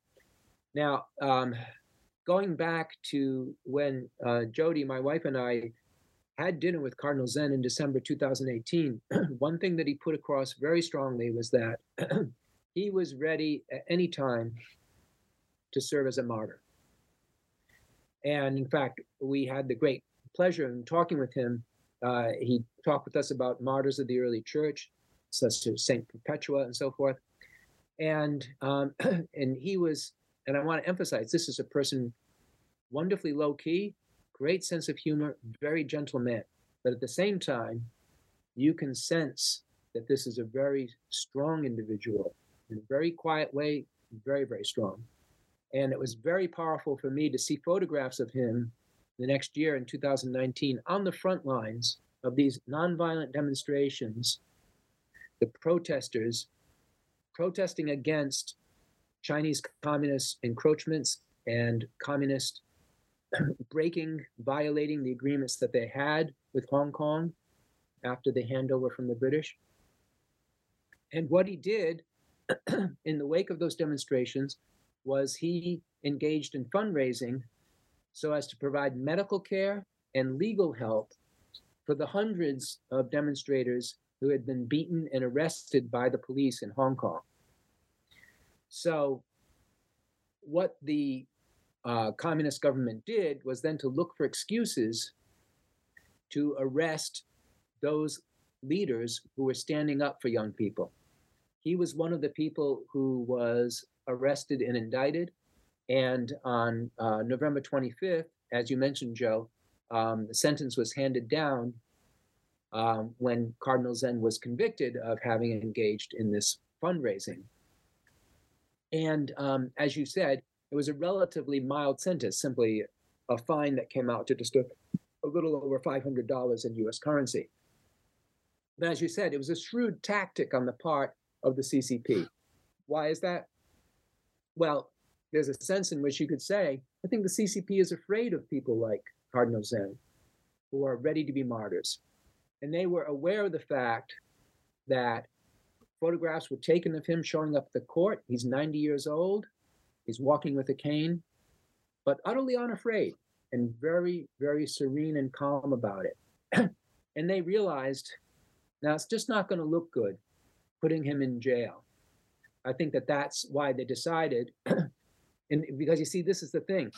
[SPEAKER 2] Now, um, going back to when uh, Jody, my wife, and I had dinner with Cardinal Zen in December 2018, one thing that he put across very strongly was that he was ready at any time to serve as a martyr. And in fact, we had the great pleasure in talking with him uh, he talked with us about martyrs of the early church, such as Saint Perpetua and so forth. And um, and he was, and I want to emphasize, this is a person wonderfully low key, great sense of humor, very gentle man. But at the same time, you can sense that this is a very strong individual in a very quiet way, very very strong. And it was very powerful for me to see photographs of him the next year in 2019 on the front lines of these nonviolent demonstrations, the protesters protesting against Chinese communist encroachments and communist breaking, violating the agreements that they had with Hong Kong after the handover from the British. And what he did in the wake of those demonstrations was he engaged in fundraising so as to provide medical care and legal help for the hundreds of demonstrators who had been beaten and arrested by the police in Hong Kong. So, what the uh, communist government did was then to look for excuses to arrest those leaders who were standing up for young people. He was one of the people who was arrested and indicted. And on uh, November 25th, as you mentioned, Joe, um, the sentence was handed down um, when Cardinal Zen was convicted of having engaged in this fundraising. And um, as you said, it was a relatively mild sentence, simply a fine that came out to just a, a little over $500 in US currency. But as you said, it was a shrewd tactic on the part of the CCP. Why is that? Well, there's a sense in which you could say, I think the CCP is afraid of people like Cardinal Zen, who are ready to be martyrs. And they were aware of the fact that photographs were taken of him showing up at the court. He's 90 years old, he's walking with a cane, but utterly unafraid and very, very serene and calm about it. and they realized now it's just not going to look good putting him in jail. I think that that's why they decided, and because you see, this is the thing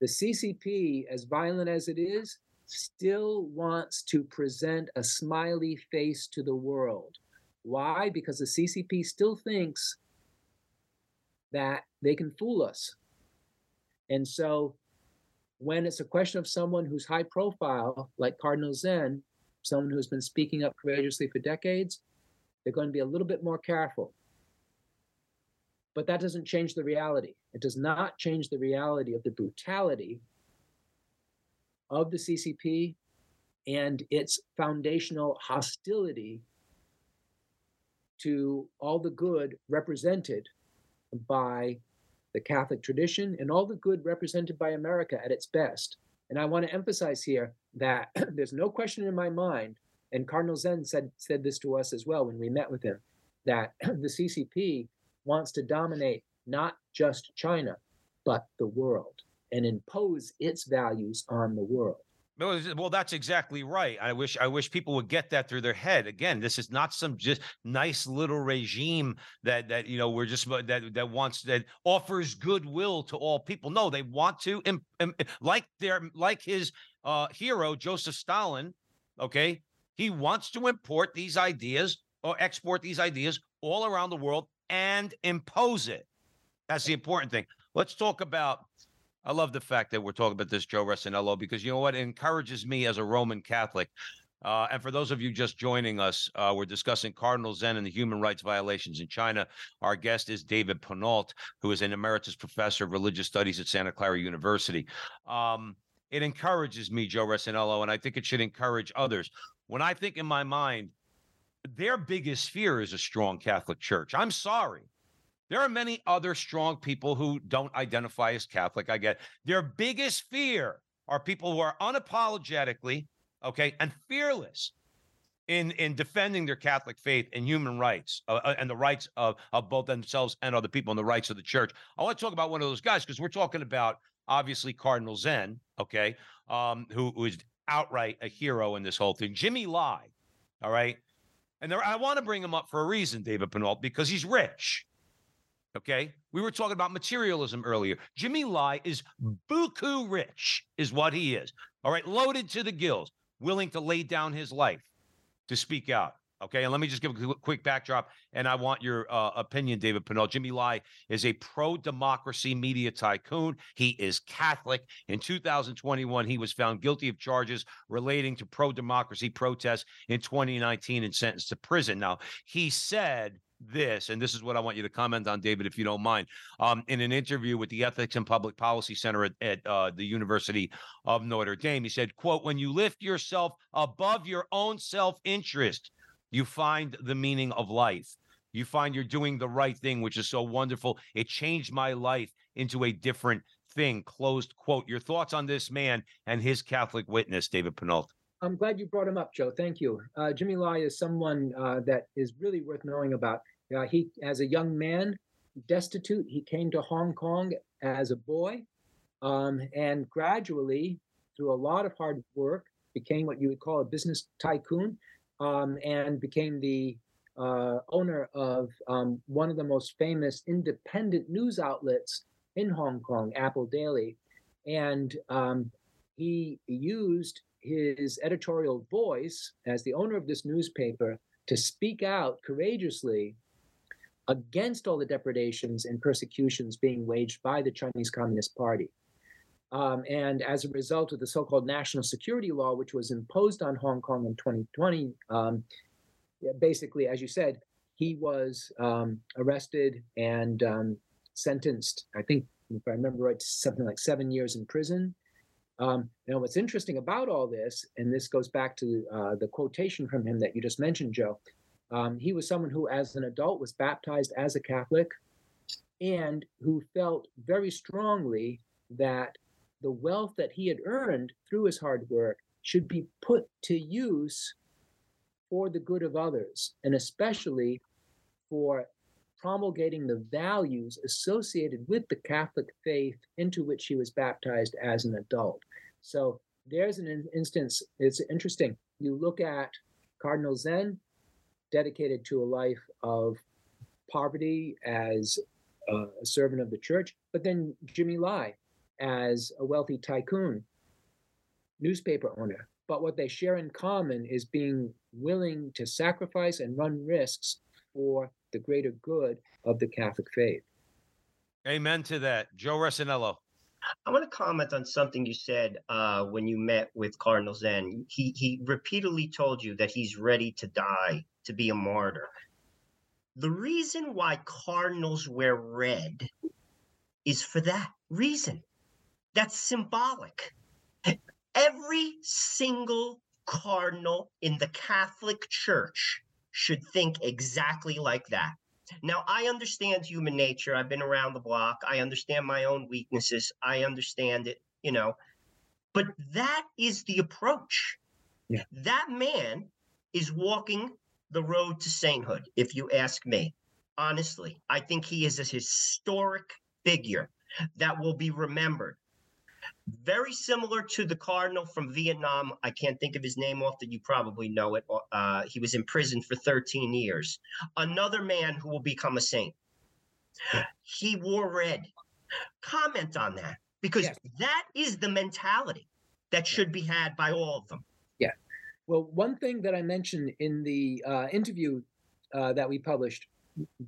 [SPEAKER 2] the CCP, as violent as it is, still wants to present a smiley face to the world. Why? Because the CCP still thinks that they can fool us. And so when it's a question of someone who's high profile, like Cardinal Zen, someone who's been speaking up courageously for decades, they're going to be a little bit more careful. But that doesn't change the reality. It does not change the reality of the brutality of the CCP and its foundational hostility to all the good represented by the Catholic tradition and all the good represented by America at its best. And I want to emphasize here that there's no question in my mind, and Cardinal Zen said, said this to us as well when we met with him, that the CCP wants to dominate not just China, but the world and impose its values on the world.
[SPEAKER 1] Well, that's exactly right. I wish I wish people would get that through their head. Again, this is not some just nice little regime that that you know we're just that that wants that offers goodwill to all people. No, they want to Im, Im, like their like his uh, hero Joseph Stalin. Okay, he wants to import these ideas or export these ideas all around the world and impose it. That's the important thing. Let's talk about I love the fact that we're talking about this, Joe Resinello, because you know what? It encourages me as a Roman Catholic. Uh, and for those of you just joining us, uh, we're discussing Cardinal Zen and the human rights violations in China. Our guest is David Pinault, who is an emeritus professor of religious studies at Santa Clara University. Um, it encourages me, Joe Resinello, and I think it should encourage others. When I think in my mind, their biggest fear is a strong Catholic Church. I'm sorry. There are many other strong people who don't identify as Catholic. I get their biggest fear are people who are unapologetically okay and fearless in in defending their Catholic faith and human rights uh, uh and the rights of of both themselves and other people and the rights of the church. I want to talk about one of those guys because we're talking about obviously Cardinal Zen, okay, um, who, who is outright a hero in this whole thing. Jimmy Lai, all right, and there I want to bring him up for a reason, David Pinault, because he's rich. Okay. We were talking about materialism earlier. Jimmy Lai is buku rich, is what he is. All right. Loaded to the gills, willing to lay down his life to speak out. Okay. And let me just give a quick backdrop. And I want your uh, opinion, David Pinault. Jimmy Lai is a pro democracy media tycoon. He is Catholic. In 2021, he was found guilty of charges relating to pro democracy protests in 2019 and sentenced to prison. Now, he said this, and this is what I want you to comment on, David, if you don't mind. Um, in an interview with the Ethics and Public Policy Center at, at uh, the University of Notre Dame, he said, "quote When you lift yourself above your own self-interest, you find the meaning of life. You find you're doing the right thing, which is so wonderful. It changed my life into a different thing." Closed quote. Your thoughts on this man and his Catholic witness, David Pinault.
[SPEAKER 2] I'm glad you brought him up, Joe. Thank you. Uh, Jimmy Lai is someone uh, that is really worth knowing about. Uh, he, as a young man, destitute, he came to Hong Kong as a boy, um, and gradually, through a lot of hard work, became what you would call a business tycoon, um, and became the uh, owner of um, one of the most famous independent news outlets in Hong Kong, Apple Daily, and um, he used his editorial voice as the owner of this newspaper to speak out courageously against all the depredations and persecutions being waged by the Chinese Communist Party. Um, and as a result of the so called national security law, which was imposed on Hong Kong in 2020, um, basically, as you said, he was um, arrested and um, sentenced, I think, if I remember right, something like seven years in prison. Um, now, what's interesting about all this, and this goes back to uh, the quotation from him that you just mentioned, Joe. Um, he was someone who, as an adult, was baptized as a Catholic and who felt very strongly that the wealth that he had earned through his hard work should be put to use for the good of others, and especially for promulgating the values associated with the Catholic faith into which he was baptized as an adult. So there's an instance, it's interesting. You look at Cardinal Zen, dedicated to a life of poverty as a servant of the church, but then Jimmy Lai as a wealthy tycoon. newspaper owner. But what they share in common is being willing to sacrifice and run risks for the greater good of the Catholic faith.
[SPEAKER 1] Amen to that. Joe Resinello.
[SPEAKER 3] I want to comment on something you said uh, when you met with Cardinal Zen. He he repeatedly told you that he's ready to die to be a martyr. The reason why cardinals wear red is for that reason. That's symbolic. Every single cardinal in the Catholic Church should think exactly like that. Now, I understand human nature. I've been around the block. I understand my own weaknesses. I understand it, you know. But that is the approach.
[SPEAKER 2] Yeah.
[SPEAKER 3] That man is walking the road to sainthood, if you ask me. Honestly, I think he is a historic figure that will be remembered. Very similar to the cardinal from Vietnam. I can't think of his name off that you probably know it. Uh, he was in prison for 13 years. Another man who will become a saint. He wore red. Comment on that because
[SPEAKER 2] Yes.
[SPEAKER 3] that is the mentality that should be had by all of them. Yeah.
[SPEAKER 2] Well, one thing that I mentioned in the uh, interview uh, that we published,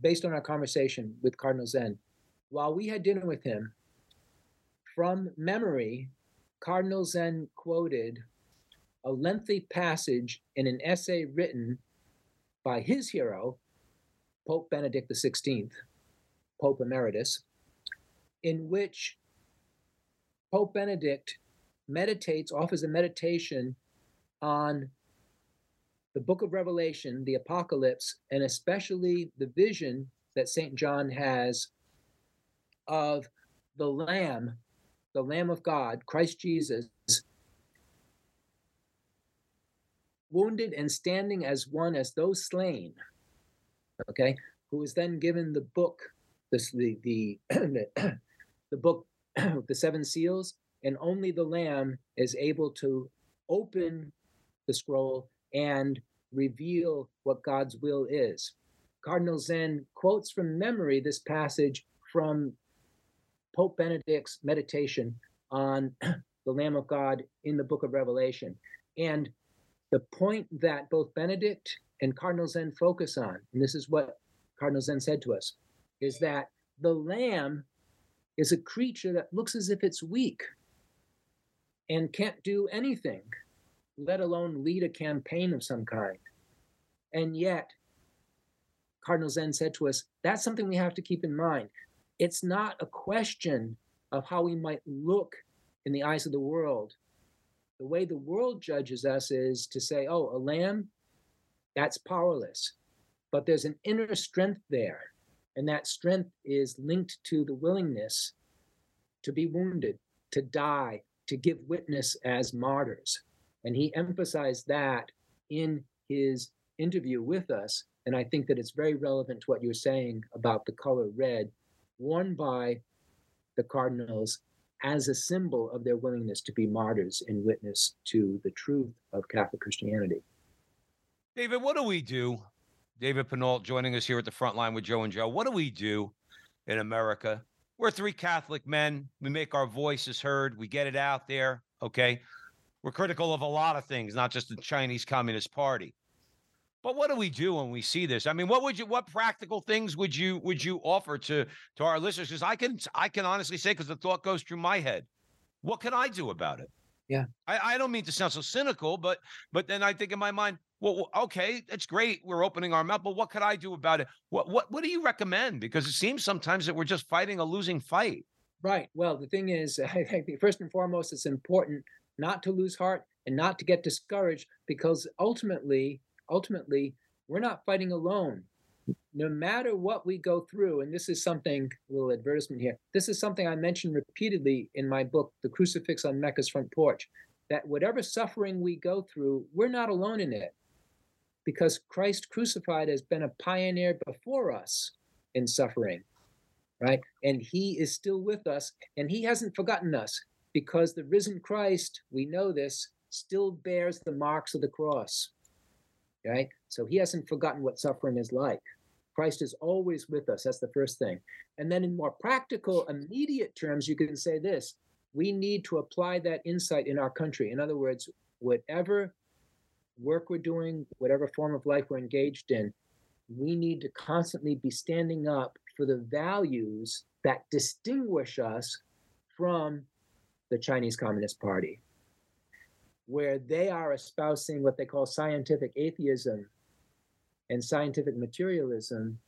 [SPEAKER 2] based on our conversation with Cardinal Zen, while we had dinner with him, from memory, Cardinal Zen quoted a lengthy passage in an essay written by his hero, Pope Benedict XVI, Pope Emeritus, in which Pope Benedict meditates, offers a meditation on the book of Revelation, the apocalypse, and especially the vision that St. John has of the Lamb, the Lamb of God, Christ Jesus, wounded and standing as one as those slain, okay, who is then given the book, the, the, the book, the seven seals, and only the Lamb is able to open the scroll and reveal what God's will is. Cardinal Zen quotes from memory this passage from Pope Benedict's meditation on the Lamb of God in the book of Revelation. And the point that both Benedict and Cardinal Zen focus on, and this is what Cardinal Zen said to us, is that the Lamb is a creature that looks as if it's weak and can't do anything let alone lead a campaign of some kind. And yet, Cardinal Zen said to us, that's something we have to keep in mind. It's not a question of how we might look in the eyes of the world. The way the world judges us is to say, oh, a lamb, that's powerless. But there's an inner strength there. And that strength is linked to the willingness to be wounded, to die, to give witness as martyrs. And he emphasized that in his interview with us. And I think that it's very relevant to what you're saying about the color red, worn by the cardinals as a symbol of their willingness to be martyrs in witness to the truth of Catholic Christianity.
[SPEAKER 1] David, what do we do? David Pinault joining us here at the front line with Joe and Joe. What do we do in America? We're three Catholic men. We make our voices heard. We get it out there. Okay. We're critical of a lot of things, not just the Chinese Communist Party. But what do we do when we see this? I mean, what would you, what practical things would you would you offer to to our listeners? Because I can I can honestly say, because the thought goes through my head, what can I do about it?
[SPEAKER 2] Yeah.
[SPEAKER 1] I, I don't mean to sound so cynical, but but then I think in my mind, well, okay, that's great. We're opening our mouth, but what could I do about it? What what what do you recommend? Because it seems sometimes that we're just fighting a losing fight.
[SPEAKER 2] Right. Well, the thing is, I think first and foremost, it's important not to lose heart and not to get discouraged because ultimately, ultimately, we're not fighting alone. No matter what we go through, and this is something, a little advertisement here, this is something I mentioned repeatedly in my book, The Crucifix on Mecca's Front Porch, that whatever suffering we go through, we're not alone in it because Christ crucified has been a pioneer before us in suffering, right? And he is still with us and he hasn't forgotten us because the risen Christ, we know this, still bears the marks of the cross. Right? So he hasn't forgotten what suffering is like. Christ is always with us. That's the first thing. And then, in more practical, immediate terms, you can say this we need to apply that insight in our country. In other words, whatever work we're doing, whatever form of life we're engaged in, we need to constantly be standing up for the values that distinguish us from the Chinese Communist Party, where they are espousing what they call scientific atheism and scientific materialism.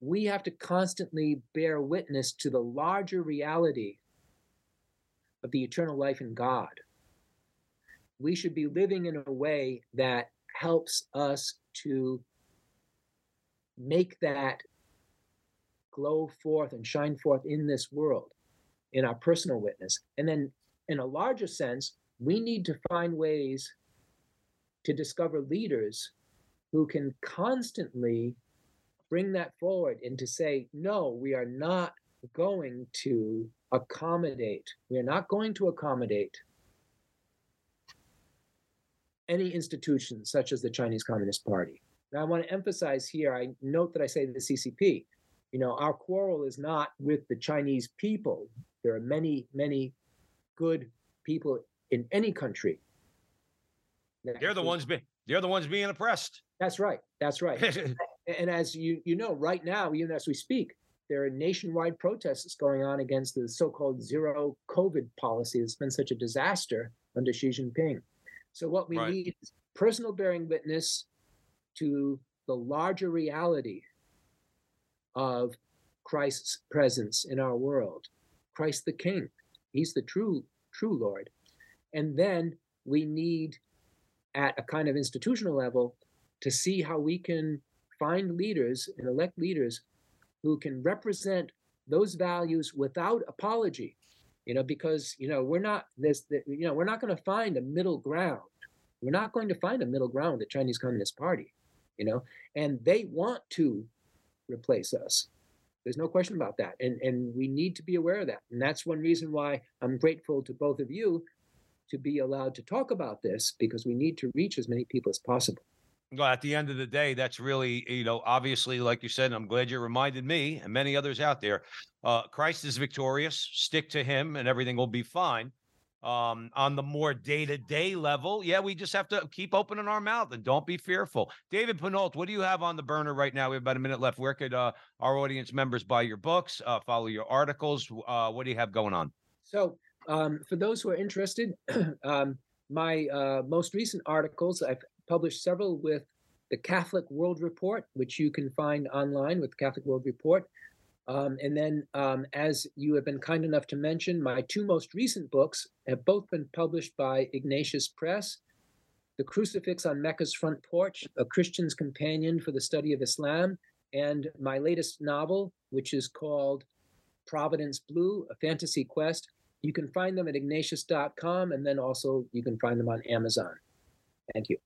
[SPEAKER 2] We have to constantly bear witness to the larger reality of the eternal life in God. We should be living in a way that helps us to make that glow forth and shine forth in this world in our personal witness. And then, in a larger sense, we need to find ways to discover leaders who can constantly bring that forward and to say, no, we are not going to accommodate, we are not going to accommodate any institution such as the Chinese Communist Party. Now, I want to emphasize here, I note that I say the CCP. You know, our quarrel is not with the Chinese people. There are many, many good people in any country.
[SPEAKER 1] They're the ones be- they're the ones being oppressed.
[SPEAKER 2] That's right. That's right. and as you you know, right now, even as we speak, there are nationwide protests going on against the so-called zero COVID policy that's been such a disaster under Xi Jinping. So what we
[SPEAKER 1] Right.
[SPEAKER 2] need is personal bearing witness to the larger reality of Christ's presence in our world. Christ the King. He's the true true Lord. And then we need at a kind of institutional level to see how we can find leaders and elect leaders who can represent those values without apology you know because you know we're not this you know we're not going to find a middle ground. We're not going to find a middle ground the chinese communist party you know and they want to replace us. There's no question about that and and we need to be aware of that and that's one reason why i'm grateful to both of you to be allowed to talk about this because we need to reach as many people as possible
[SPEAKER 1] Well, at the end of the day, that's really, you know, obviously, like you said, I'm glad you reminded me and many others out there. Uh, Christ is victorious. Stick to Him, and everything will be fine. Um, on the more day-to-day level, yeah, we just have to keep opening our mouth and don't be fearful. David Pinault, what do you have on the burner right now? We have about a minute left. Where could uh, our audience members buy your books, uh, follow your articles? Uh, what do you have going on?
[SPEAKER 2] So, um, for those who are interested, um, my uh, most recent articles, I've published several with the Catholic World Report, which you can find online with the Catholic World Report. Um, and then, um, as you have been kind enough to mention, my two most recent books have both been published by Ignatius Press The Crucifix on Mecca's Front Porch, A Christian's Companion for the Study of Islam, and my latest novel, which is called Providence Blue, A Fantasy Quest. You can find them at ignatius.com, and then also you can find them on Amazon. Thank you.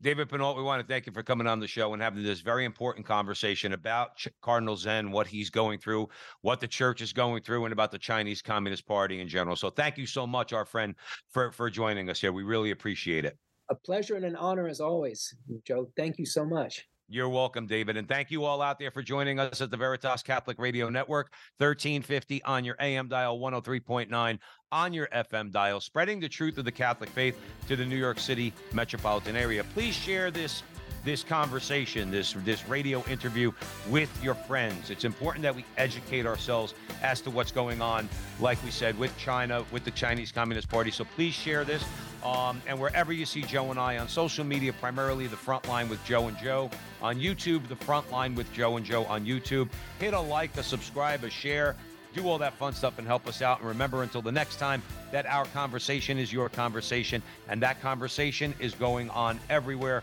[SPEAKER 1] David Pinault, we want to thank you for coming on the show and having this very important conversation about Cardinal Zen, what he's going through, what the church is going through, and about the Chinese Communist Party in general. So thank you so much, our friend, for, for joining us here. We really appreciate it.
[SPEAKER 2] A pleasure and an honor as always, Joe. Thank you so much.
[SPEAKER 1] You're welcome, David. And thank you all out there for joining us at the Veritas Catholic Radio Network, 1350 on your AM dial, 103.9 on your FM dial, spreading the truth of the Catholic faith to the New York City metropolitan area. Please share this this conversation, this this radio interview with your friends. It's important that we educate ourselves as to what's going on, like we said, with China, with the Chinese Communist Party. So please share this. Um, and wherever you see Joe and I on social media, primarily the front line with Joe and Joe. On YouTube, the front line with Joe and Joe on YouTube. Hit a like, a subscribe, a share. Do all that fun stuff and help us out. And remember, until the next time, that our conversation is your conversation, and that conversation is going on everywhere.